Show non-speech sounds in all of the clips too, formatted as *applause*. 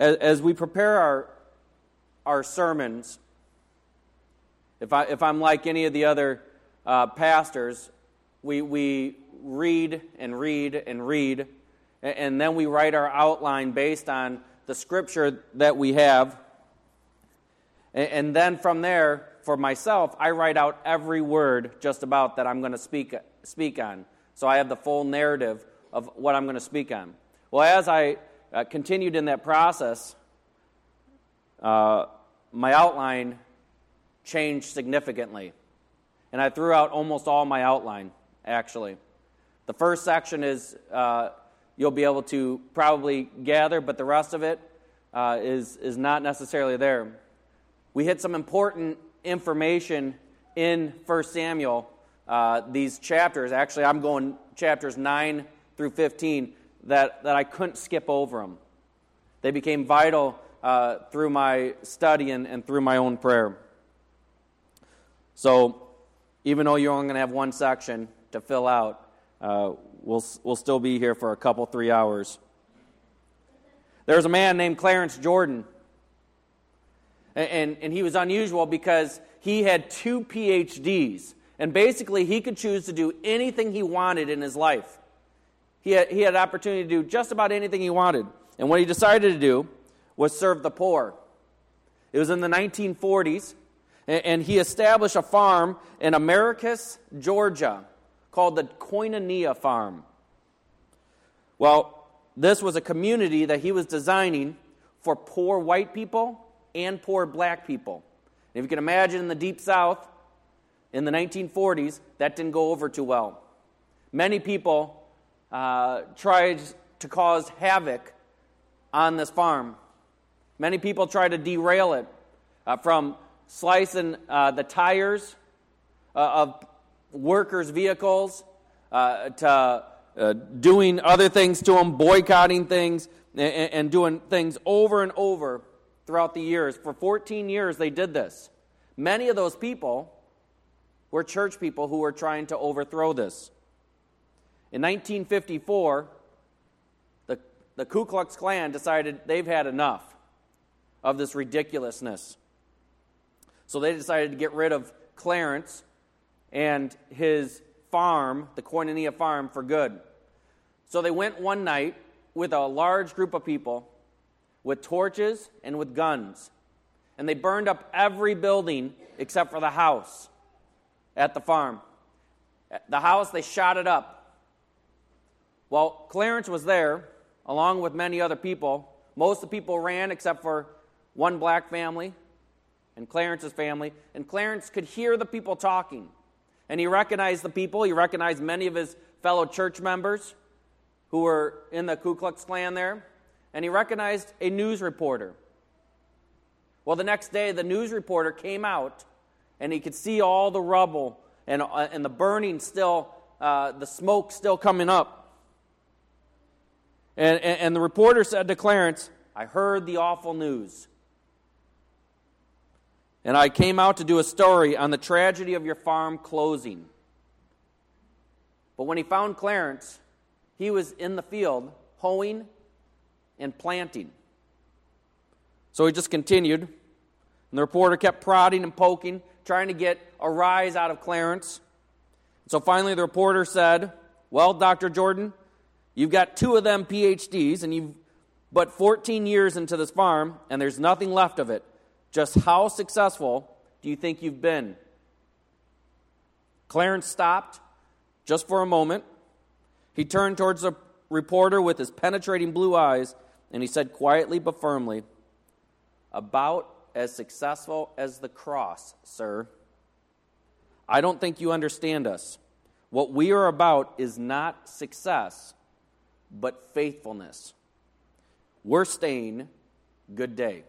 as, as we prepare our, our sermons, if, I, if I'm like any of the other uh, pastors, we, we read and read and read, and, and then we write our outline based on the scripture that we have. And, and then from there, for myself, I write out every word just about that I'm going to speak, speak on. So I have the full narrative of what I'm going to speak on. Well, as I uh, continued in that process, uh, my outline changed significantly. And I threw out almost all my outline, actually. The first section is uh, you'll be able to probably gather, but the rest of it uh, is is, not necessarily there. We hit some important information in 1 Samuel, uh, these chapters. Actually, I'm going chapters 9 through 15 that, that I couldn't skip over them. They became vital uh, through my study and, and through my own prayer. So, even though you're only going to have one section to fill out, uh, we'll, we'll still be here for a couple, three hours. There's a man named Clarence Jordan. And, and, and he was unusual because he had two PhDs. And basically, he could choose to do anything he wanted in his life. He had, he had opportunity to do just about anything he wanted. And what he decided to do was serve the poor. It was in the 1940s, and, and he established a farm in Americus, Georgia, called the Koinonia Farm. Well, this was a community that he was designing for poor white people and poor black people. And if you can imagine in the Deep South in the 1940s, that didn't go over too well. Many people uh, tried to cause havoc on this farm. Many people tried to derail it uh, from slicing uh, the tires uh, of workers' vehicles uh, to doing other things to them, boycotting things, and, and doing things over and over throughout the years. For 14 years, they did this. Many of those people were church people who were trying to overthrow this. In 1954, the, the Ku Klux Klan decided they've had enough of this ridiculousness. So they decided to get rid of Clarence and his farm, the Koinonia farm, for good. So they went one night with a large group of people with torches and with guns. And they burned up every building except for the house at the farm. The house, they shot it up. Well, Clarence was there, along with many other people. Most of the people ran except for one black family and Clarence's family. And Clarence could hear the people talking. And he recognized the people. He recognized many of his fellow church members who were in the Ku Klux Klan there and he recognized a news reporter. Well, the next day, the news reporter came out and he could see all the rubble and, uh, and the burning still, uh, the smoke still coming up. And, and, and the reporter said to Clarence, I heard the awful news. And I came out to do a story on the tragedy of your farm closing. But when he found Clarence, he was in the field hoeing and planting. So he just continued, and the reporter kept prodding and poking, trying to get a rise out of Clarence. So finally, the reporter said, Well, Dr. Jordan, you've got two of them PhDs, and you've but 14 years into this farm, and there's nothing left of it. Just how successful do you think you've been? Clarence stopped just for a moment. He turned towards the reporter with his penetrating blue eyes and he said quietly but firmly, About as successful as the cross, sir. I don't think you understand us. What we are about is not success, but faithfulness. We're staying good day.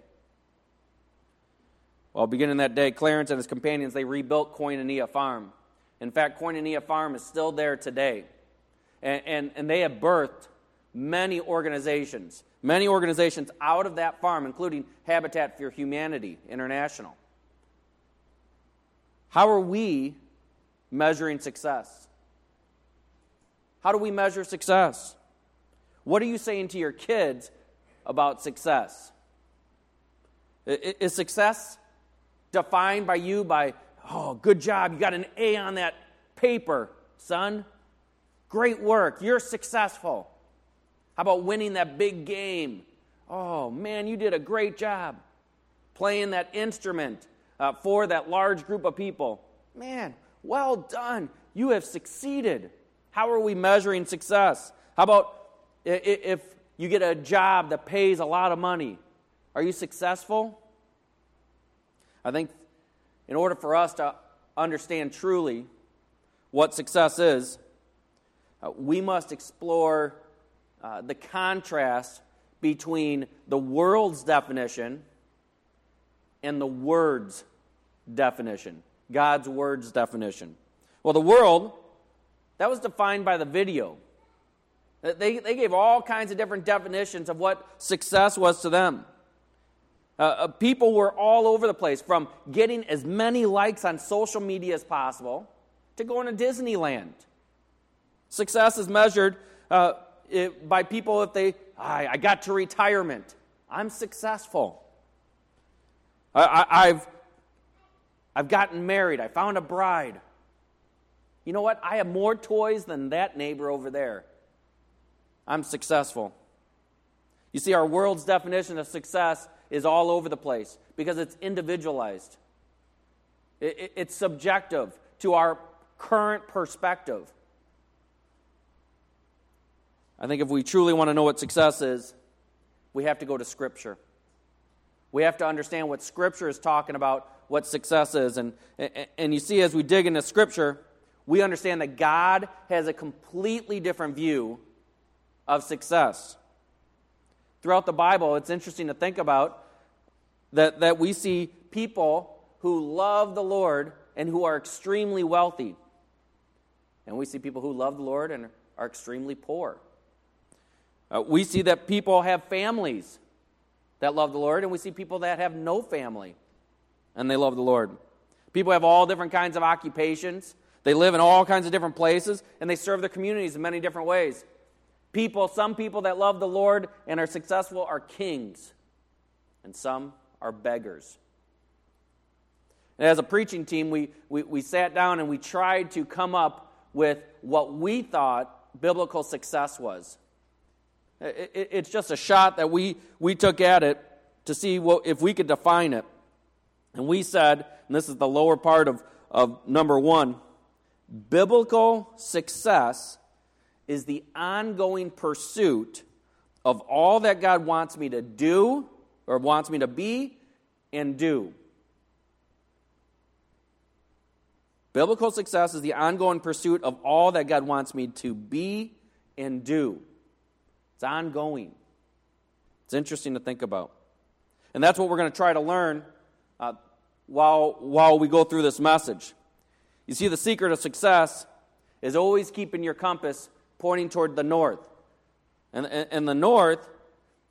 Well, beginning that day, Clarence and his companions, they rebuilt Koinonia Farm. In fact, Koinonia Farm is still there today. And, and, and they have birthed many organizations, many organizations out of that farm, including Habitat for Humanity International. How are we measuring success? How do we measure success? What are you saying to your kids about success? Is success defined by you by, oh, good job, you got an A on that paper, son? Great work, you're successful. How about winning that big game? Oh, man, you did a great job playing that instrument uh, for that large group of people. Man, well done. You have succeeded. How are we measuring success? How about if you get a job that pays a lot of money? Are you successful? I think in order for us to understand truly what success is, uh, we must explore uh, the contrast between the world's definition and the Word's definition, God's Word's definition. Well, the world, that was defined by the video. They, they gave all kinds of different definitions of what success was to them. Uh, uh, people were all over the place, from getting as many likes on social media as possible to going to Disneyland. Success is measured uh, it, by people if they, I, I got to retirement. I'm successful. I I, have I've gotten married. I found a bride. You know what? I have more toys than that neighbor over there. I'm successful. You see, our world's definition of success is all over the place because it's individualized, it, it, it's subjective to our current perspective. I think if we truly want to know what success is, we have to go to Scripture. We have to understand what Scripture is talking about, what success is. And, and you see, as we dig into Scripture, we understand that God has a completely different view of success. Throughout the Bible, it's interesting to think about that, that we see people who love the Lord and who are extremely wealthy. And we see people who love the Lord and are extremely poor. Uh, we see that people have families that love the Lord, and we see people that have no family and they love the Lord. People have all different kinds of occupations. They live in all kinds of different places, and they serve their communities in many different ways. People, some people that love the Lord and are successful are kings, and some are beggars. And as a preaching team, we, we, we sat down and we tried to come up with what we thought biblical success was. It's just a shot that we, we took at it to see what, if we could define it. And we said, and this is the lower part of, of number one biblical success is the ongoing pursuit of all that God wants me to do or wants me to be and do. Biblical success is the ongoing pursuit of all that God wants me to be and do. It's ongoing. It's interesting to think about. And that's what we're going to try to learn uh, while, while we go through this message. You see, the secret of success is always keeping your compass pointing toward the north. And, and, and the north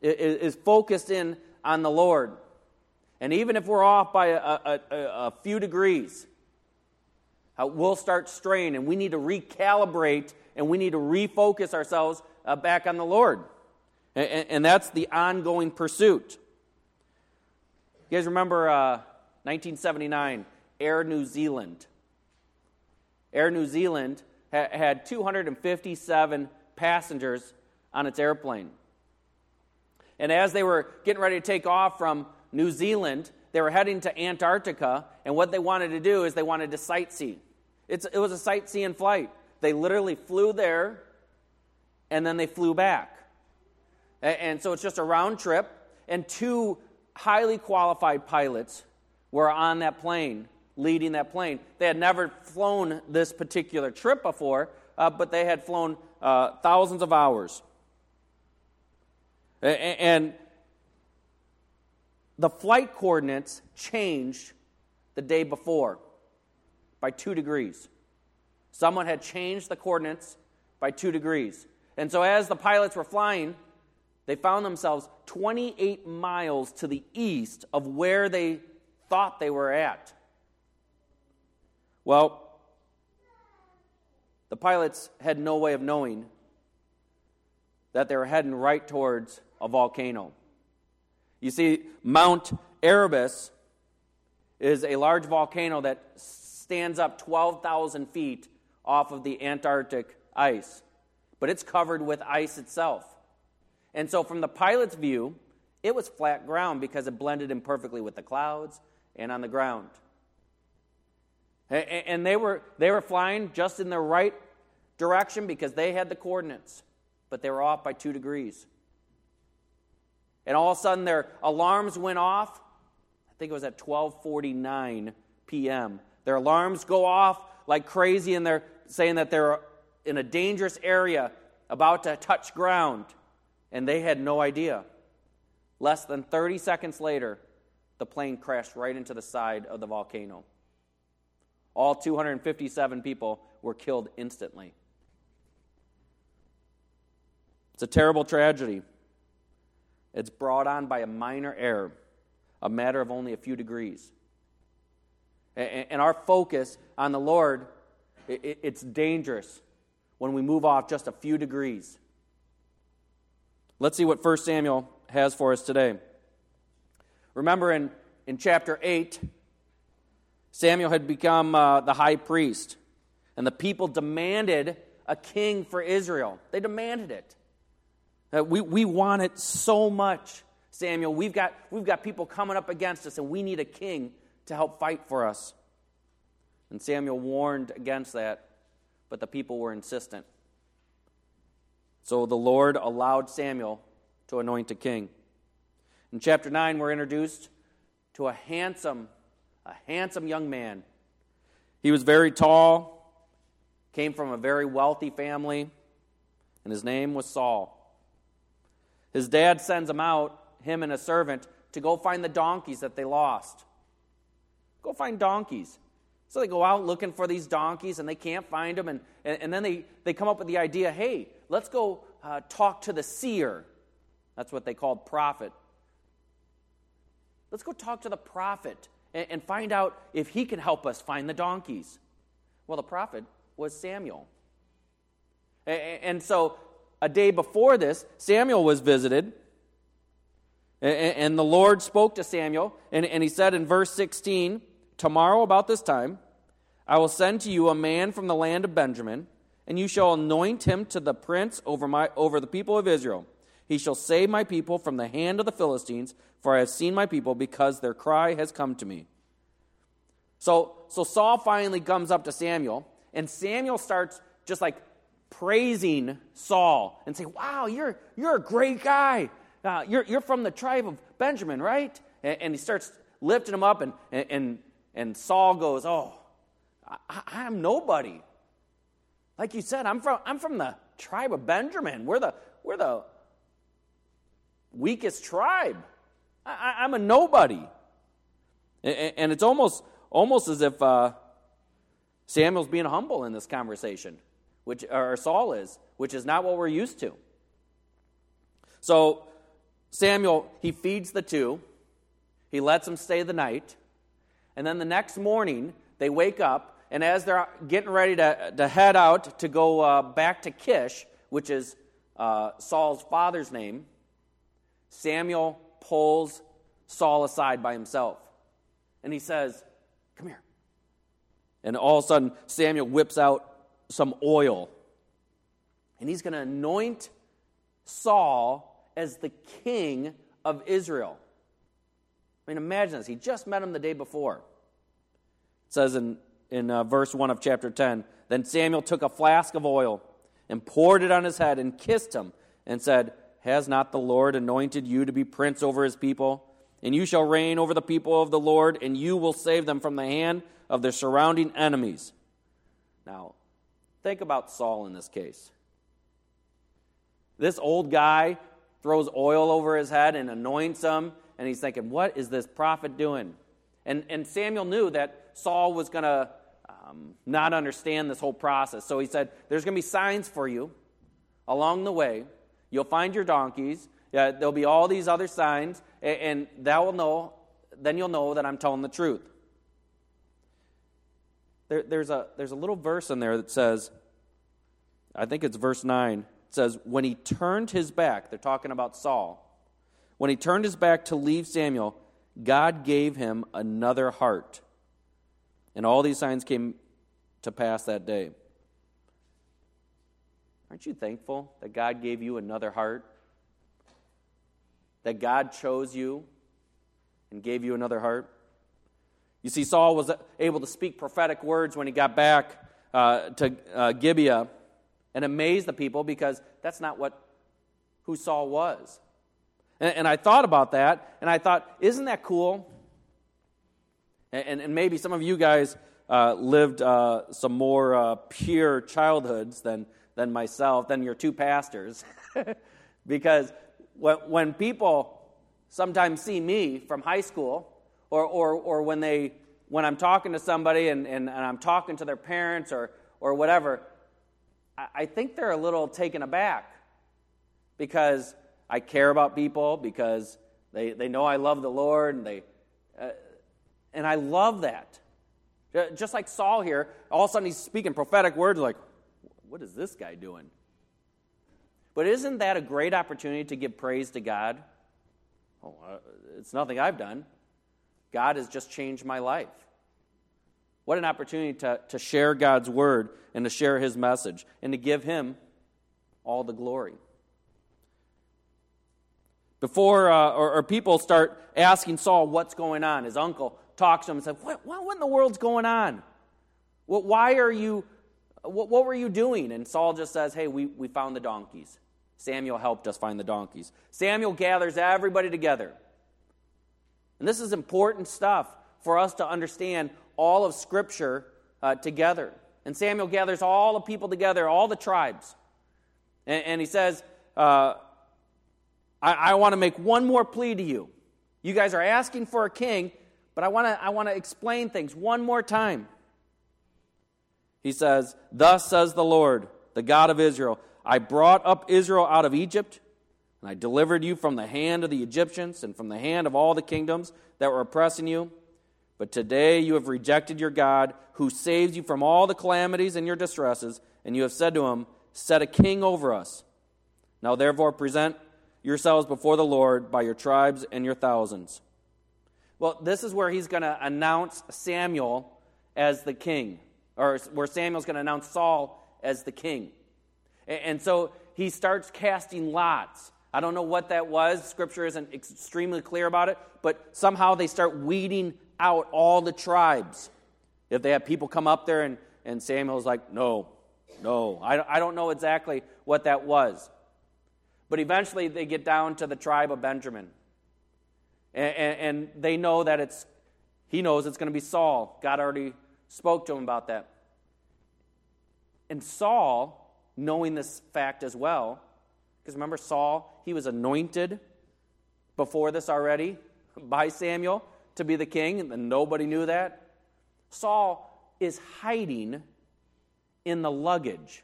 is, is, focused in on the Lord. And even if we're off by a, a, a, a few degrees, uh, we'll start straying and we need to recalibrate and we need to refocus ourselves uh, back on the Lord. And, and, that's the ongoing pursuit. You guys remember uh, 1979, Air New Zealand? Air New Zealand had 257 passengers on its airplane. And as they were getting ready to take off from New Zealand, they were heading to Antarctica, and what they wanted to do is they wanted to sightsee. It's, it was a sightseeing flight. They literally flew there, and then they flew back. And so it's just a round trip, and two highly qualified pilots were on that plane, leading that plane. They had never flown this particular trip before, uh, but they had flown uh, thousands of hours. And the flight coordinates changed the day before by two degrees. Someone had changed the coordinates by two degrees. And so, as the pilots were flying, they found themselves 28 miles to the east of where they thought they were at. Well, the pilots had no way of knowing that they were heading right towards a volcano. You see, Mount Erebus is a large volcano that stands up 12,000 feet off of the Antarctic ice, but it's covered with ice itself. And so, from the pilot's view, it was flat ground because it blended in perfectly with the clouds and on the ground. And they were, they were flying just in the right direction because they had the coordinates, but they were off by two degrees. And all of a sudden, their alarms went off. I think it was at 12:49 p.m. Their alarms go off like crazy, and they're saying that they're in a dangerous area, about to touch ground, and they had no idea. Less than 30 seconds later, the plane crashed right into the side of the volcano. All 257 people were killed instantly. It's a terrible tragedy. It's brought on by a minor error, a matter of only a few degrees. And our focus on the Lord, it's dangerous when we move off just a few degrees. Let's see what 1 Samuel has for us today. Remember in, in chapter 8, Samuel had become uh, the high priest, and the people demanded a king for Israel. They demanded it. Uh, we, we want it so much, Samuel. We've got, we've got people coming up against us, and we need a king to help fight for us. And Samuel warned against that, but the people were insistent. So the Lord allowed Samuel to anoint a king. In chapter 9, we're introduced to a handsome, a handsome young man. He was very tall, came from a very wealthy family, and his name was Saul. His dad sends him out, him and a servant, to go find the donkeys that they lost. Go find donkeys. So they go out looking for these donkeys and they can't find them. And, and, and then they, they come up with the idea hey, let's go uh, talk to the seer. That's what they called prophet. Let's go talk to the prophet and, and find out if he can help us find the donkeys. Well, the prophet was Samuel. And, and so a day before this, Samuel was visited. And the Lord spoke to Samuel, and he said in verse 16, Tomorrow, about this time, I will send to you a man from the land of Benjamin, and you shall anoint him to the prince over, my, over the people of Israel. He shall save my people from the hand of the Philistines, for I have seen my people, because their cry has come to me. So, so Saul finally comes up to Samuel, and Samuel starts just like praising Saul and say, Wow, you're, you're a great guy. Uh, you're, you're from the tribe of Benjamin, right? And, and he starts lifting him up, and, and, and Saul goes, Oh, I, I'm nobody. Like you said, I'm from, I'm from the tribe of Benjamin. We're the, we're the weakest tribe. I, am a nobody. And, it's almost, almost as if uh, Samuel's being humble in this conversation which or Saul is, which is not what we're used to. So Samuel, he feeds the two. He lets them stay the night. And then the next morning, they wake up, and as they're getting ready to, to head out to go uh, back to Kish, which is uh, Saul's father's name, Samuel pulls Saul aside by himself. And he says, Come here. And all of a sudden, Samuel whips out some oil. And he's going to anoint Saul as the king of Israel. I mean, imagine this. He just met him the day before. It says in, in uh, verse 1 of chapter 10 Then Samuel took a flask of oil and poured it on his head and kissed him and said, Has not the Lord anointed you to be prince over his people? And you shall reign over the people of the Lord, and you will save them from the hand of their surrounding enemies. Now, Think about Saul in this case. This old guy throws oil over his head and anoints him, and he's thinking, What is this prophet doing? And, and Samuel knew that Saul was going to um, not understand this whole process. So he said, There's going to be signs for you along the way. You'll find your donkeys. Yeah, there'll be all these other signs, and, and that will know, then you'll know that I'm telling the truth there, there's, a, there's a little verse in there that says, I think it's verse 9. It says, When he turned his back, they're talking about Saul. When he turned his back to leave Samuel, God gave him another heart. And all these signs came to pass that day. Aren't you thankful that God gave you another heart? That God chose you and gave you another heart? You see, Saul was able to speak prophetic words when he got back uh, to uh, Gibeah and amaze the people because that's not what who Saul was. And, and I thought about that, and I thought, isn't that cool? And, and maybe some of you guys uh, lived uh, some more uh, pure childhoods than, than myself, than your two pastors. *laughs* because when, people sometimes see me from high school, or, or, or when, they, when I'm talking to somebody and, and, and I'm talking to their parents or, or whatever, I, I think they're a little taken aback because I care about people because they, they know I love the Lord, and, they, uh, and I love that. Just like Saul here, all of a sudden he's speaking prophetic words like, what is this guy doing? But isn't that a great opportunity to give praise to God? Oh, uh, it's nothing I've done. God has just changed my life. What an opportunity to, to share God's word and to share his message and to give him all the glory before uh, or, or, people start asking Saul what's going on. His uncle talks to him and says, "What, what in the world's going on? What, why are you? What, what were you doing?" And Saul just says, "Hey, we, we found the donkeys. Samuel helped us find the donkeys." Samuel gathers everybody together, and this is important stuff for us to understand all of Scripture uh, together. And Samuel gathers all the people together, all the tribes, and, and he says. Uh, I, I want to make one more plea to you. You guys are asking for a king, but I want to I want to explain things one more time. He says, Thus says the Lord, the God of Israel I brought up Israel out of Egypt, and I delivered you from the hand of the Egyptians and from the hand of all the kingdoms that were oppressing you. But today you have rejected your God, who saves you from all the calamities and your distresses, and you have said to him, Set a king over us. Now therefore present yourselves before the Lord by your tribes and your thousands. Well, this is where he's going to announce Samuel as the king, or where Samuel's going to announce Saul as the king. And so he starts casting lots. I don't know what that was. Scripture isn't extremely clear about it, but somehow they start weeding out all the tribes. If they have people come up there and, and Samuel's like, no, no, I, I don't know exactly what that was. But eventually they get down to the tribe of Benjamin. And, and, and they know that it's, he knows it's going to be Saul. God already spoke to him about that. And Saul, knowing this fact as well, because remember, Saul, he was anointed before this already *laughs* by Samuel to be the king, and nobody knew that. Saul is hiding in the luggage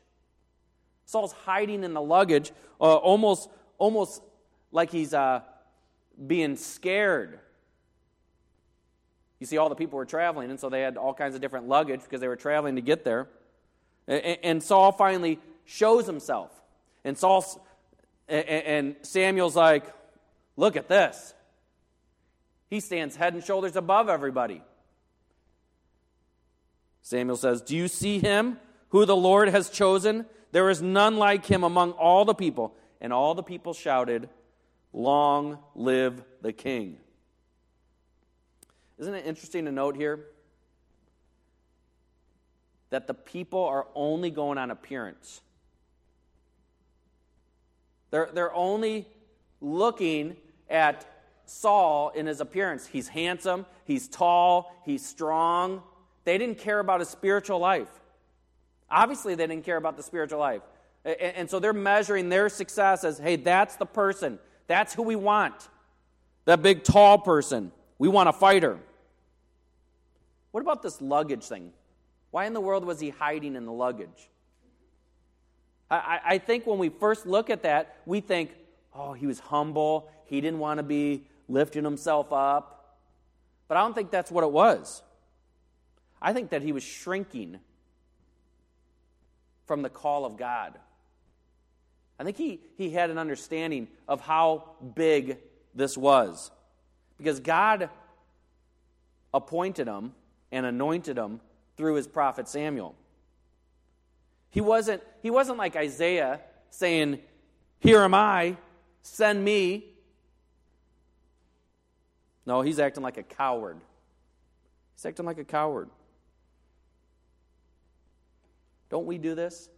Saul's hiding in the luggage, uh, almost, almost like he's uh, being scared. You see, all the people were traveling, and so they had all kinds of different luggage because they were traveling to get there. And, Saul finally shows himself. And Saul and Samuel's like, "Look at this." He stands head and shoulders above everybody. Samuel says, "Do you see him who the Lord has chosen there is none like him among all the people. And all the people shouted, Long live the king. Isn't it interesting to note here that the people are only going on appearance? They're, they're only looking at Saul in his appearance. He's handsome, he's tall, he's strong. They didn't care about his spiritual life. Obviously, they didn't care about the spiritual life. And so they're measuring their success as hey, that's the person. That's who we want. That big, tall person. We want a fighter. What about this luggage thing? Why in the world was he hiding in the luggage? I, I think when we first look at that, we think, oh, he was humble. He didn't want to be lifting himself up. But I don't think that's what it was. I think that he was shrinking from the call of God. I think he, he had an understanding of how big this was. Because God appointed him and anointed him through his prophet Samuel. He wasn't, he wasn't like Isaiah saying, Here am I, send me. No, he's acting like a coward. He's acting like a coward. Don't we do this?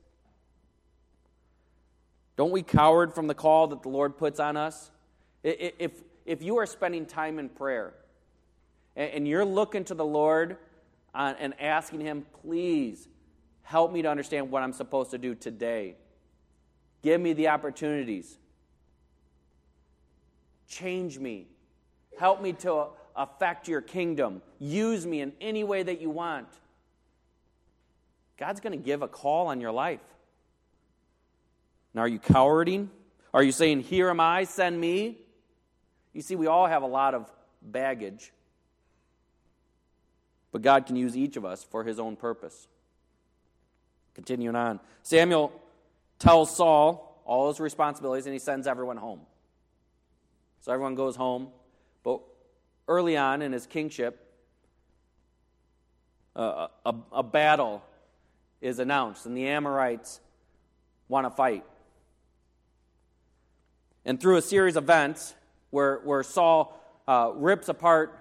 Don't we coward from the call that the Lord puts on us? If, if you are spending time in prayer and you're looking to the Lord uh, and asking Him, please help me to understand what I'm supposed to do today, give me the opportunities, change me, help me to affect your kingdom, use me in any way that you want. God's going to give a call on your life. Now, are you cowarding? Are you saying, Here am I, send me? You see, we all have a lot of baggage, but God can use each of us for his own purpose. Continuing on, Samuel tells Saul all his responsibilities and he sends everyone home. So everyone goes home, but early on in his kingship, uh, a, a battle is announced, and the Amorites want to fight. And through a series of events where, where Saul uh, rips apart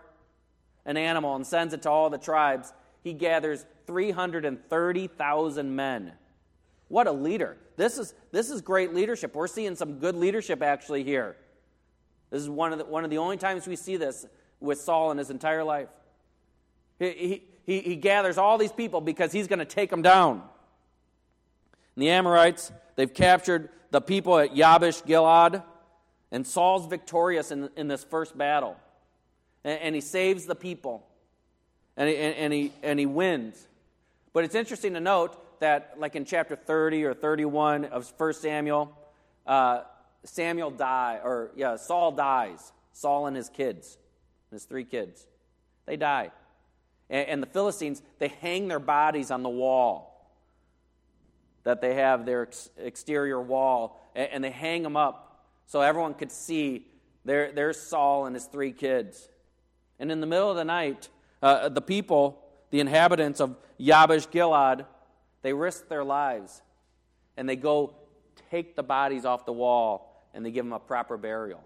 an animal and sends it to all the tribes, he gathers 330,000 men. What a leader. This is, this is great leadership. We're seeing some good leadership actually here. This is one of the, one of the only times we see this with Saul in his entire life. He, he, he gathers all these people because he's going to take them down. And the Amorites, they've captured the people at Yabesh Gilead. And Saul's victorious in, in this first battle. And, and he saves the people. And he, and, and, he, and he wins. But it's interesting to note that, like in chapter 30 or 31 of 1 Samuel, uh, Samuel die or yeah, Saul dies. Saul and his kids, his three kids, they die. And, and the Philistines, they hang their bodies on the wall that they have their ex- exterior wall, and, and they hang them up so everyone could see there, there's Saul and his three kids. And in the middle of the night, uh, the people, the inhabitants of Yabesh Gilead, they risk their lives and they go take the bodies off the wall and they give them a proper burial.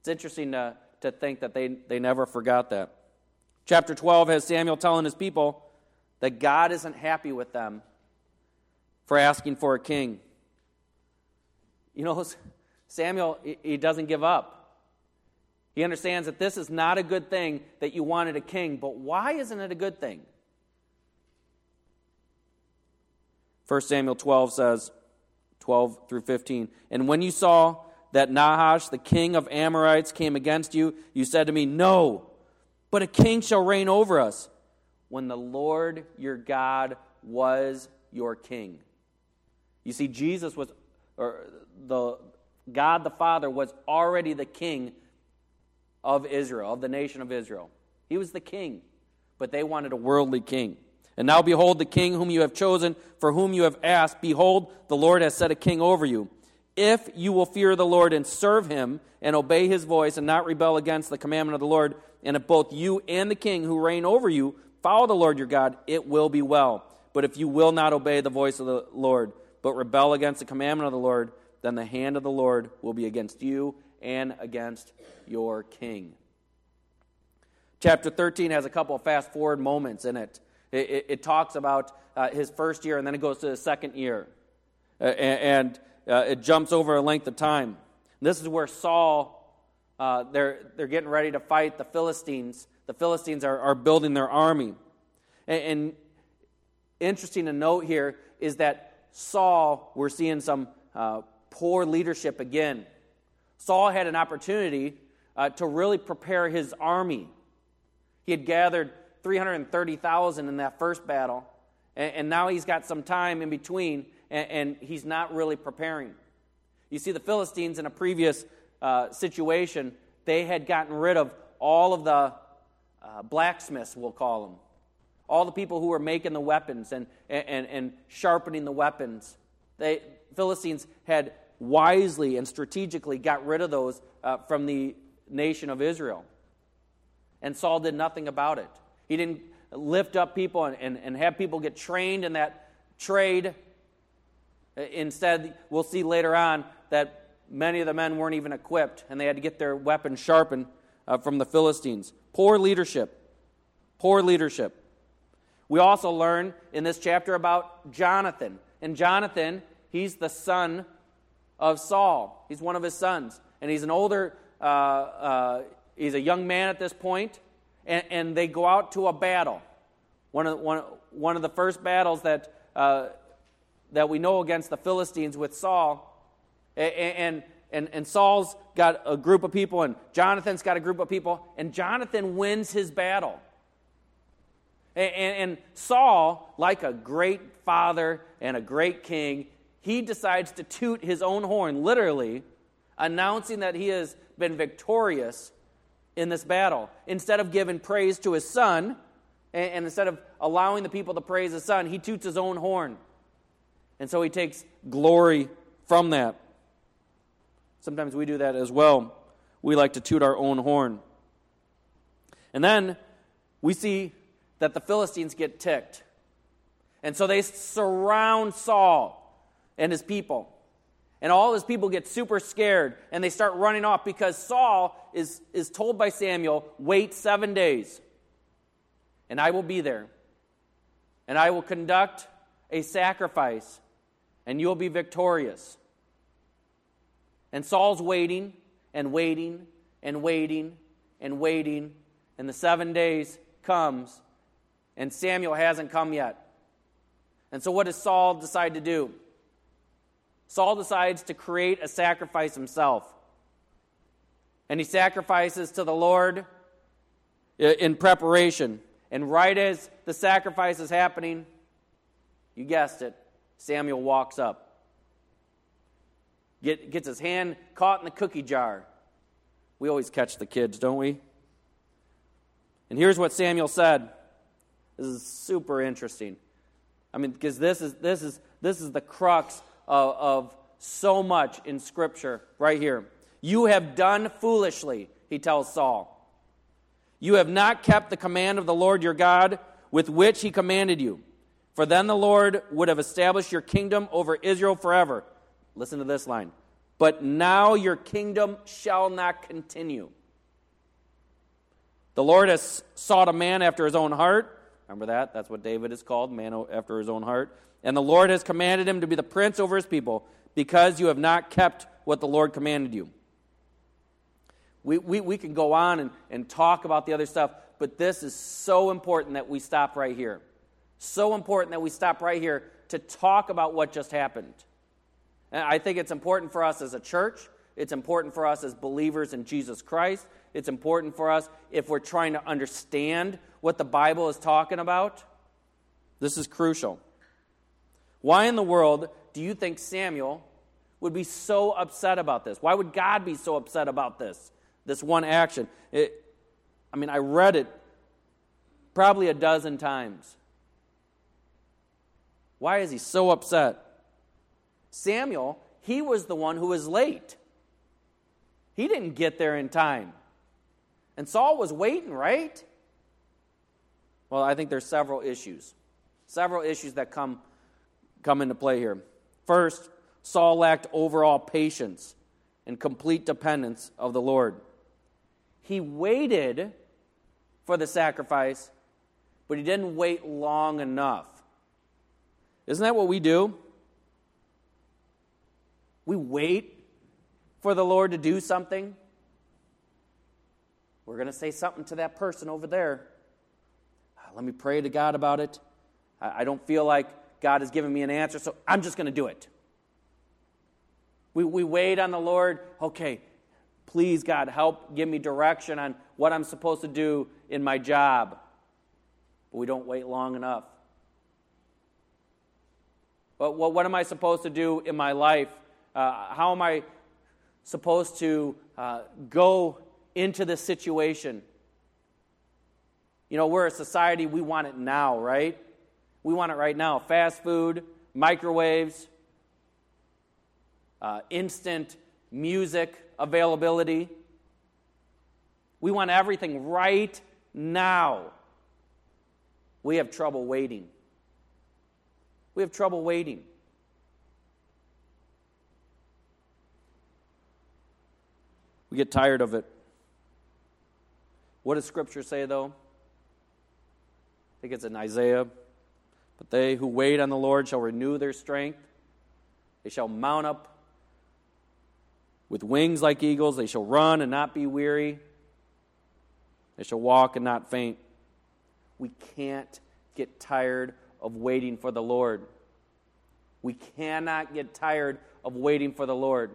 It's interesting to, to think that they, they never forgot that. Chapter 12 has Samuel telling his people that God isn't happy with them for asking for a king. You know, *laughs* Samuel, he doesn't give up. He understands that this is not a good thing that you wanted a king, but why isn't it a good thing? 1 Samuel 12 says, 12 through 15, And when you saw that Nahash, the king of Amorites, came against you, you said to me, No, but a king shall reign over us, when the Lord your God was your king. You see, Jesus was, or the, God the Father was already the king of Israel, of the nation of Israel. He was the king, but they wanted a worldly king. And now behold, the king whom you have chosen, for whom you have asked, behold, the Lord has set a king over you. If you will fear the Lord and serve him and obey his voice and not rebel against the commandment of the Lord, and if both you and the king who reign over you follow the Lord your God, it will be well. But if you will not obey the voice of the Lord, but rebel against the commandment of the Lord, then the hand of the Lord will be against you and against your king. Chapter 13 has a couple of fast forward moments in it. It, it, it talks about uh, his first year and then it goes to the second year. Uh, and uh, it jumps over a length of time. This is where Saul, uh, they're, they're getting ready to fight the Philistines. The Philistines are, are building their army. And, and interesting to note here is that Saul, we're seeing some uh, poor leadership again. Saul had an opportunity uh, to really prepare his army. He had gathered 330,000 in that first battle, and, and, now he's got some time in between, and, and, he's not really preparing. You see, the Philistines in a previous uh, situation, they had gotten rid of all of the uh, blacksmiths, we'll call them, all the people who were making the weapons and, and, and sharpening the weapons. They, Philistines had wisely and strategically got rid of those uh, from the nation of Israel. and Saul did nothing about it. He didn't lift up people and, and, and have people get trained in that trade. Instead, we'll see later on that many of the men weren't even equipped and they had to get their weapons sharpened uh, from the Philistines. Poor leadership. Poor leadership. We also learn in this chapter about Jonathan. And Jonathan, he's the son of Saul. He's one of his sons. And he's an older, uh, uh, he's a young man at this point, and, and, they go out to a battle. One of, one, one of the first battles that, uh, that we know against the Philistines with Saul. And, and, and Saul's got a group of people, and Jonathan's got a group of people, and Jonathan wins his battle. And, and, Saul, like a great father and a great king, he decides to toot his own horn, literally, announcing that he has been victorious in this battle. Instead of giving praise to his son, and, instead of allowing the people to praise his son, he toots his own horn. And so he takes glory from that. Sometimes we do that as well. We like to toot our own horn. And then we see that the Philistines get ticked. And so they surround Saul and his people. And all his people get super scared and they start running off because Saul is, is told by Samuel, wait seven days and I will be there. And I will conduct a sacrifice and you'll be victorious. And Saul's waiting and waiting and waiting and waiting. And the seven days comes and Samuel hasn't come yet. And so, what does Saul decide to do? Saul decides to create a sacrifice himself. And he sacrifices to the Lord uh, in preparation. And right as the sacrifice is happening, you guessed it, Samuel walks up. Get, gets his hand caught in the cookie jar. We always catch the kids, don't we? And here's what Samuel said. This is super interesting. I mean, because this is, this is, this is the crux of, of so much in Scripture right here. You have done foolishly, he tells Saul. You have not kept the command of the Lord your God with which he commanded you. For then the Lord would have established your kingdom over Israel forever. Listen to this line. But now your kingdom shall not continue. The Lord has sought a man after his own heart Remember that? That's what David is called, man after his own heart. And the Lord has commanded him to be the prince over his people because you have not kept what the Lord commanded you. We, we, we can go on and, and talk about the other stuff, but this is so important that we stop right here. So important that we stop right here to talk about what just happened. And I think it's important for us as a church, it's important for us as believers in Jesus Christ, it's important for us if we're trying to understand what the Bible is talking about. This is crucial. Why in the world do you think Samuel would be so upset about this? Why would God be so upset about this? This one action. It, I mean, I read it probably a dozen times. Why is he so upset? Samuel, he was the one who was late. He didn't get there in time. And Saul was waiting, right? Well, I think there's several issues. Several issues that come, come into play here. First, Saul lacked overall patience and complete dependence of the Lord. He waited for the sacrifice, but he didn't wait long enough. Isn't that what we do? We wait for the Lord to do something, we're going to say something to that person over there. Let me pray to God about it. I don't feel like God has given me an answer, so I'm just going to do it. We, we wait on the Lord. Okay, please, God, help give me direction on what I'm supposed to do in my job. But we don't wait long enough. But what, what am I supposed to do in my life? Uh, how am I supposed to uh, go into this situation. You know, we're a society, we want it now, right? We want it right now. Fast food, microwaves, uh, instant music availability. We want everything right now. We have trouble waiting. We have trouble waiting. We get tired of it. What does Scripture say, though? Think it's in Isaiah. But they who wait on the Lord shall renew their strength. They shall mount up with wings like eagles. They shall run and not be weary. They shall walk and not faint. We can't get tired of waiting for the Lord. We cannot get tired of waiting for the Lord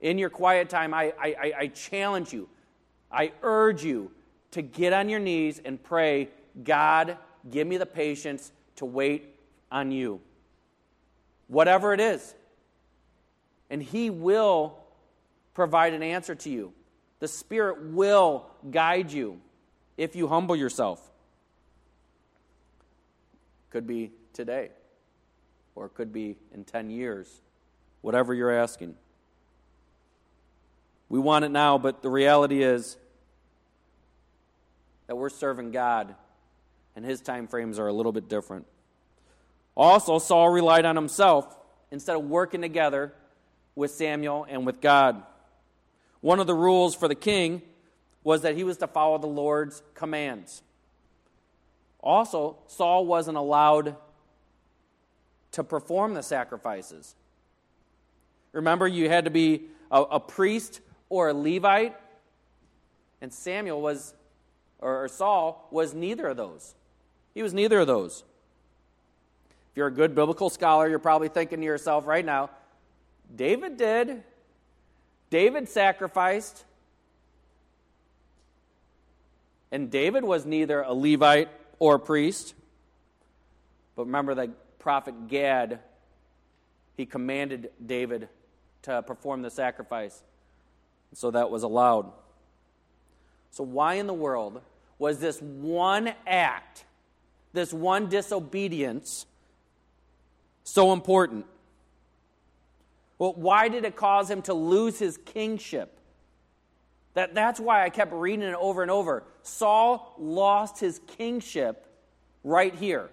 in your quiet time, I, I, I challenge you, I urge you to get on your knees and pray, God, give me the patience to wait on you. Whatever it is. And He will provide an answer to you. The Spirit will guide you if you humble yourself. Could be today, or it could be in 10 years, whatever you're asking. We want it now, but the reality is that we're serving God, and his time frames are a little bit different. Also, Saul relied on himself instead of working together with Samuel and with God. One of the rules for the king was that he was to follow the Lord's commands. Also, Saul wasn't allowed to perform the sacrifices. Remember, you had to be a, a priest or a Levite. And Samuel was, or Saul was neither of those. He was neither of those. If you're a good biblical scholar, you're probably thinking to yourself right now, David did. David sacrificed. And David was neither a Levite or a priest. But remember that prophet Gad, he commanded David to perform the sacrifice. So that was allowed. So, why in the world was this one act, this one disobedience, so important? Well, why did it cause him to lose his kingship? That, that's why I kept reading it over and over. Saul lost his kingship right here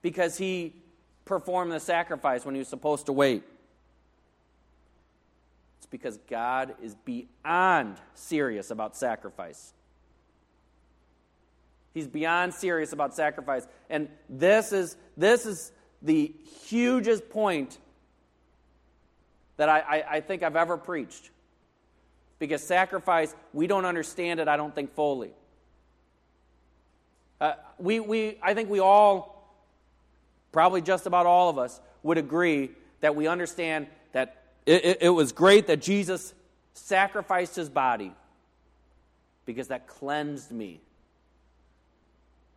because he performed the sacrifice when he was supposed to wait. It's because God is beyond serious about sacrifice. He's beyond serious about sacrifice. And this is, this is the hugest point that I, I, I think I've ever preached. Because sacrifice, we don't understand it, I don't think, fully. Uh, we, we, I think we all, probably just about all of us, would agree that we understand that it, it, it was great that Jesus sacrificed his body because that cleansed me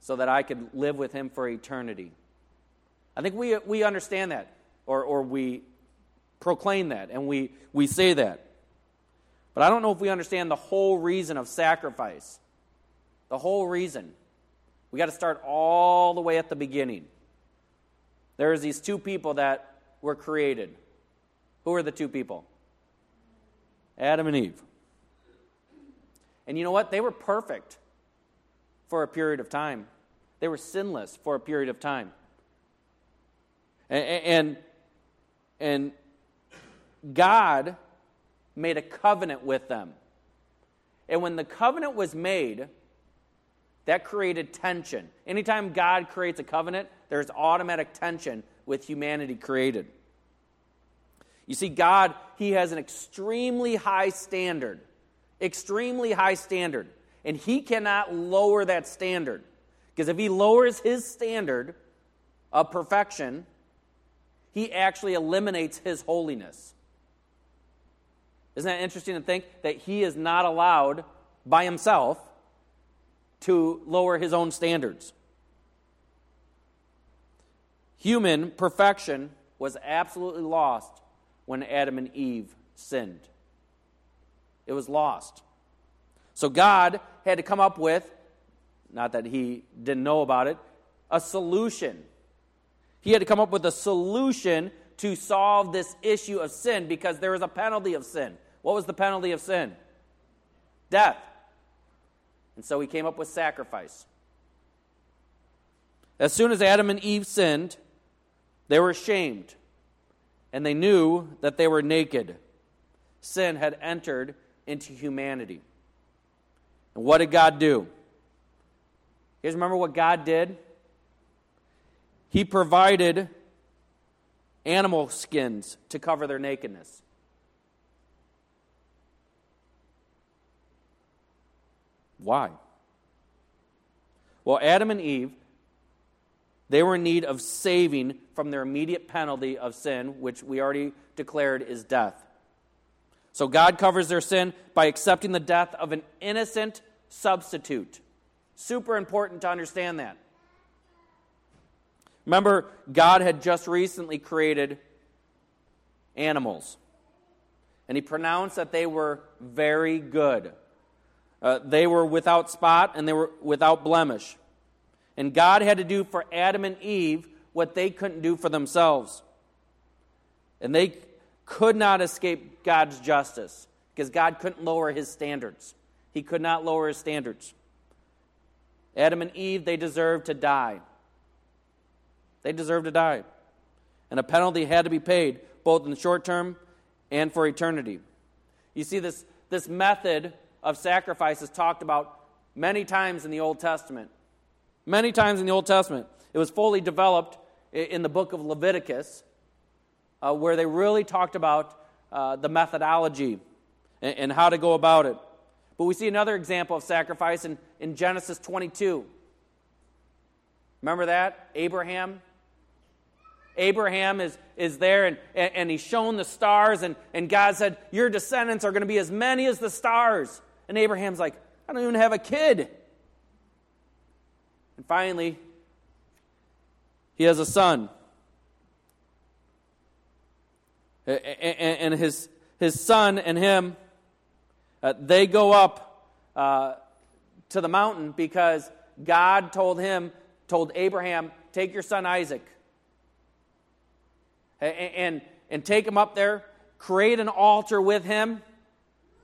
so that I could live with him for eternity. I think we, we understand that, or, or we proclaim that, and we, we say that. But I don't know if we understand the whole reason of sacrifice. The whole reason. We got to start all the way at the beginning. There's these two people that were created who are the two people? Adam and Eve. And you know what? They were perfect for a period of time. They were sinless for a period of time. And, and, and God made a covenant with them. And when the covenant was made, that created tension. Anytime God creates a covenant, there's automatic tension with humanity created. You see, God, He has an extremely high standard, extremely high standard, and He cannot lower that standard. Because if He lowers His standard of perfection, He actually eliminates His holiness. Isn't that interesting to think that He is not allowed by Himself to lower His own standards? Human perfection was absolutely lost when Adam and Eve sinned. It was lost. So God had to come up with, not that he didn't know about it, a solution. He had to come up with a solution to solve this issue of sin because there was a penalty of sin. What was the penalty of sin? death. And so he came up with sacrifice. As soon as Adam and Eve sinned, they were ashamed, and they knew that they were naked. Sin had entered into humanity. And what did God do? You guys remember what God did? He provided animal skins to cover their nakedness. Why? Well, Adam and Eve, they were in need of saving from their immediate penalty of sin, which we already declared is death. So God covers their sin by accepting the death of an innocent substitute. Super important to understand that. Remember, God had just recently created animals, and He pronounced that they were very good. Uh, they were without spot and they were without blemish. And God had to do for Adam and Eve what they couldn't do for themselves. And they could not escape God's justice because God couldn't lower his standards. He could not lower his standards. Adam and Eve, they deserved to die. They deserved to die. And a penalty had to be paid, both in the short term and for eternity. You see, this, this method of sacrifice is talked about many times in the Old Testament. Many times in the Old Testament. It was fully developed in the book of Leviticus, uh, where they really talked about uh, the methodology and, and, how to go about it. But we see another example of sacrifice in, in Genesis 22. Remember that? Abraham Abraham is, is there and, and, he's shown the stars, and, and God said, Your descendants are going to be as many as the stars. And Abraham's like, I don't even have a kid. And finally, he has a son. And his, his son and him, uh, they go up uh, to the mountain because God told him, told Abraham, take your son Isaac and, and, and take him up there, create an altar with him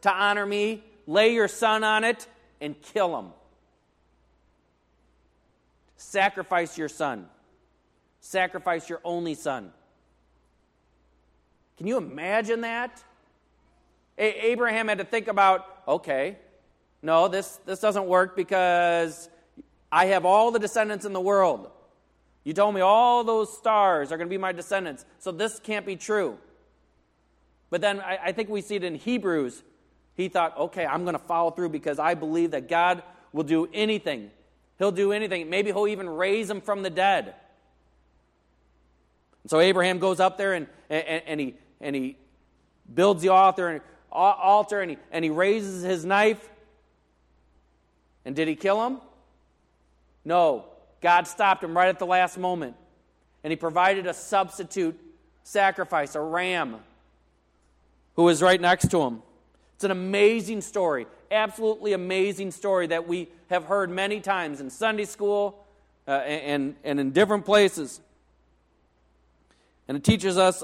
to honor me, lay your son on it, and kill him. Sacrifice your son. Sacrifice your only son. Can you imagine that? A- Abraham had to think about okay, no, this, this doesn't work because I have all the descendants in the world. You told me all those stars are going to be my descendants, so this can't be true. But then I, I think we see it in Hebrews he thought, okay, I'm going to follow through because I believe that God will do anything. He'll do anything. Maybe he'll even raise him from the dead. So Abraham goes up there and, and, and he, and he builds the altar and, altar and he, and he raises his knife. And did he kill him? No. God stopped him right at the last moment. And he provided a substitute sacrifice, a ram, who was right next to him. It's an amazing story, absolutely amazing story that we have heard many times in Sunday school uh, and, and in different places. And it teaches us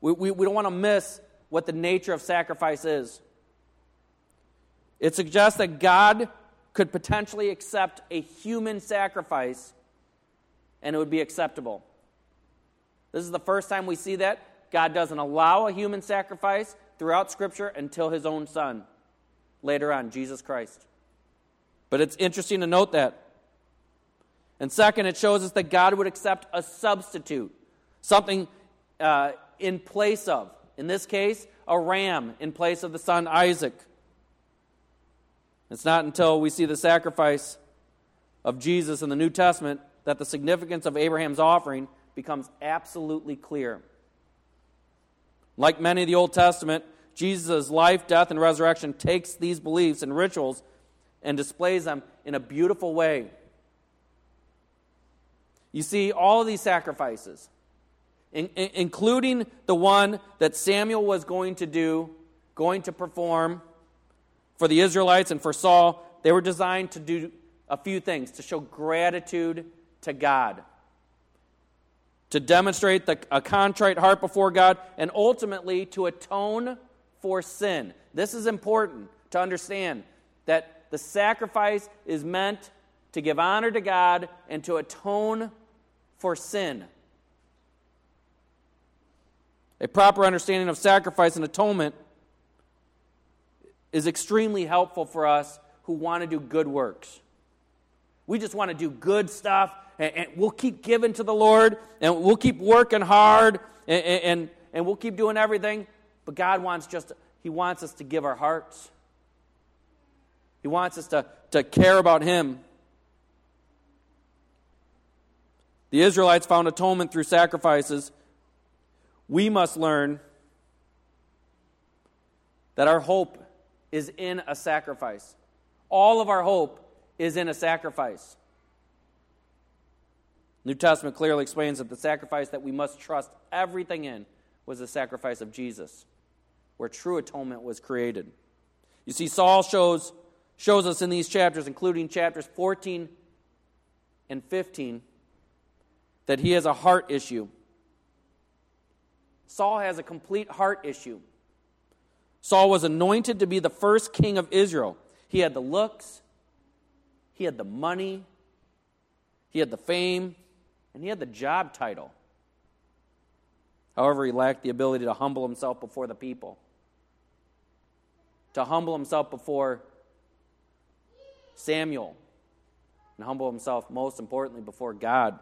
we, we, we don't want to miss what the nature of sacrifice is. It suggests that God could potentially accept a human sacrifice and it would be acceptable. This is the first time we see that. God doesn't allow a human sacrifice, throughout Scripture until his own son, later on, Jesus Christ. But it's interesting to note that. And second, it shows us that God would accept a substitute, something uh, in place of, in this case, a ram in place of the son Isaac. It's not until we see the sacrifice of Jesus in the New Testament that the significance of Abraham's offering becomes absolutely clear. Like many of the Old Testament, Jesus' life, death, and resurrection takes these beliefs and rituals and displays them in a beautiful way. You see, all of these sacrifices, in, in, including the one that Samuel was going to do, going to perform for the Israelites and for Saul, they were designed to do a few things to show gratitude to God to demonstrate the, a contrite heart before God, and ultimately to atone for sin. This is important to understand that the sacrifice is meant to give honor to God and to atone for sin. A proper understanding of sacrifice and atonement is extremely helpful for us who want to do good works. We just want to do good stuff, and, and we'll keep giving to the Lord, and we'll keep working hard, and, and, and we'll keep doing everything. But God wants just, He wants us to give our hearts. He wants us to, to care about Him. The Israelites found atonement through sacrifices. We must learn that our hope is in a sacrifice. All of our hope is in a sacrifice. New Testament clearly explains that the sacrifice that we must trust everything in was the sacrifice of Jesus, where true atonement was created. You see, Saul shows, shows us in these chapters, including chapters 14 and 15, that he has a heart issue. Saul has a complete heart issue. Saul was anointed to be the first king of Israel. He had the looks, he had the money, he had the fame, and he had the job title. However, he lacked the ability to humble himself before the people, to humble himself before Samuel, and humble himself, most importantly, before God.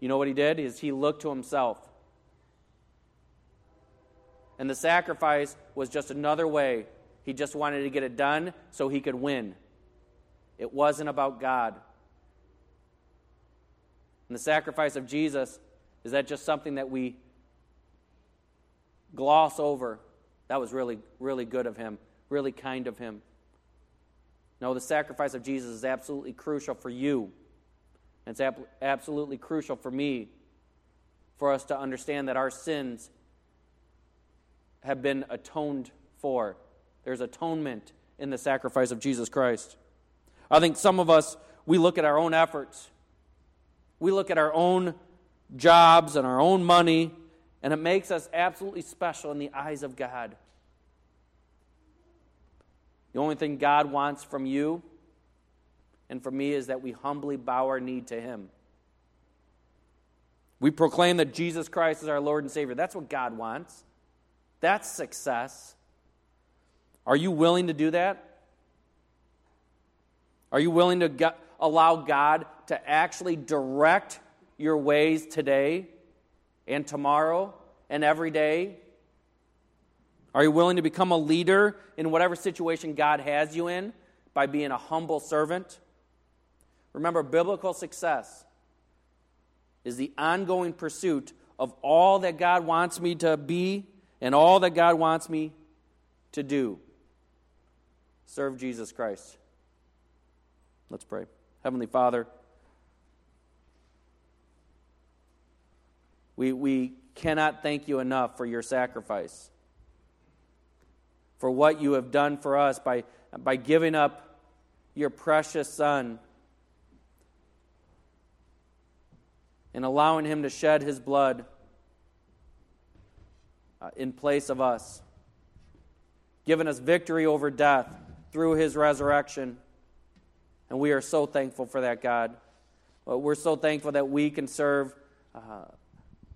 You know what he did? Is he looked to himself. And the sacrifice was just another way. He just wanted to get it done so he could win. It wasn't about God. And the sacrifice of Jesus, is that just something that we gloss over? That was really, really good of him, really kind of him. No, the sacrifice of Jesus is absolutely crucial for you. It's ab- absolutely crucial for me for us to understand that our sins have been atoned for. There's atonement in the sacrifice of Jesus Christ. I think some of us, we look at our own efforts, we look at our own jobs and our own money, and it makes us absolutely special in the eyes of God. The only thing God wants from you and from me is that we humbly bow our knee to Him. We proclaim that Jesus Christ is our Lord and Savior. That's what God wants. That's success. Are you willing to do that? Are you willing to allow God to actually direct your ways today and tomorrow and every day? Are you willing to become a leader in whatever situation God has you in by being a humble servant? Remember, biblical success is the ongoing pursuit of all that God wants me to be and all that God wants me to do. Serve Jesus Christ. Let's pray. Heavenly Father, we, we cannot thank you enough for your sacrifice, for what you have done for us by, by giving up your precious Son and allowing him to shed his blood in place of us, giving us victory over death through his resurrection. And we are so thankful for that, God. We're so thankful that we can serve uh,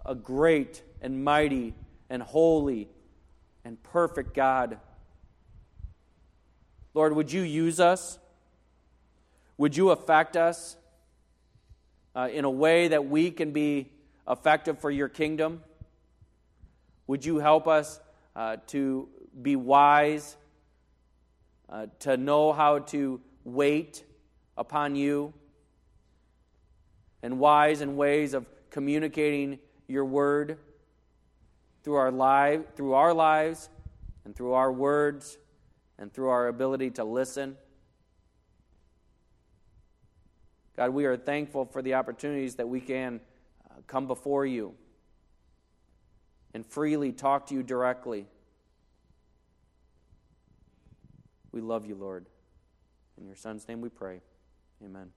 a great and mighty and holy and perfect God. Lord, would you use us? Would you affect us uh, in a way that we can be effective for your kingdom? Would you help us uh, to be wise, uh, to know how to wait upon you? And wise in ways of communicating your word through our live through our lives and through our words and through our ability to listen? God we are thankful for the opportunities that we can uh, come before you and freely talk to you directly. We love you Lord. In your son's name we pray. Amen.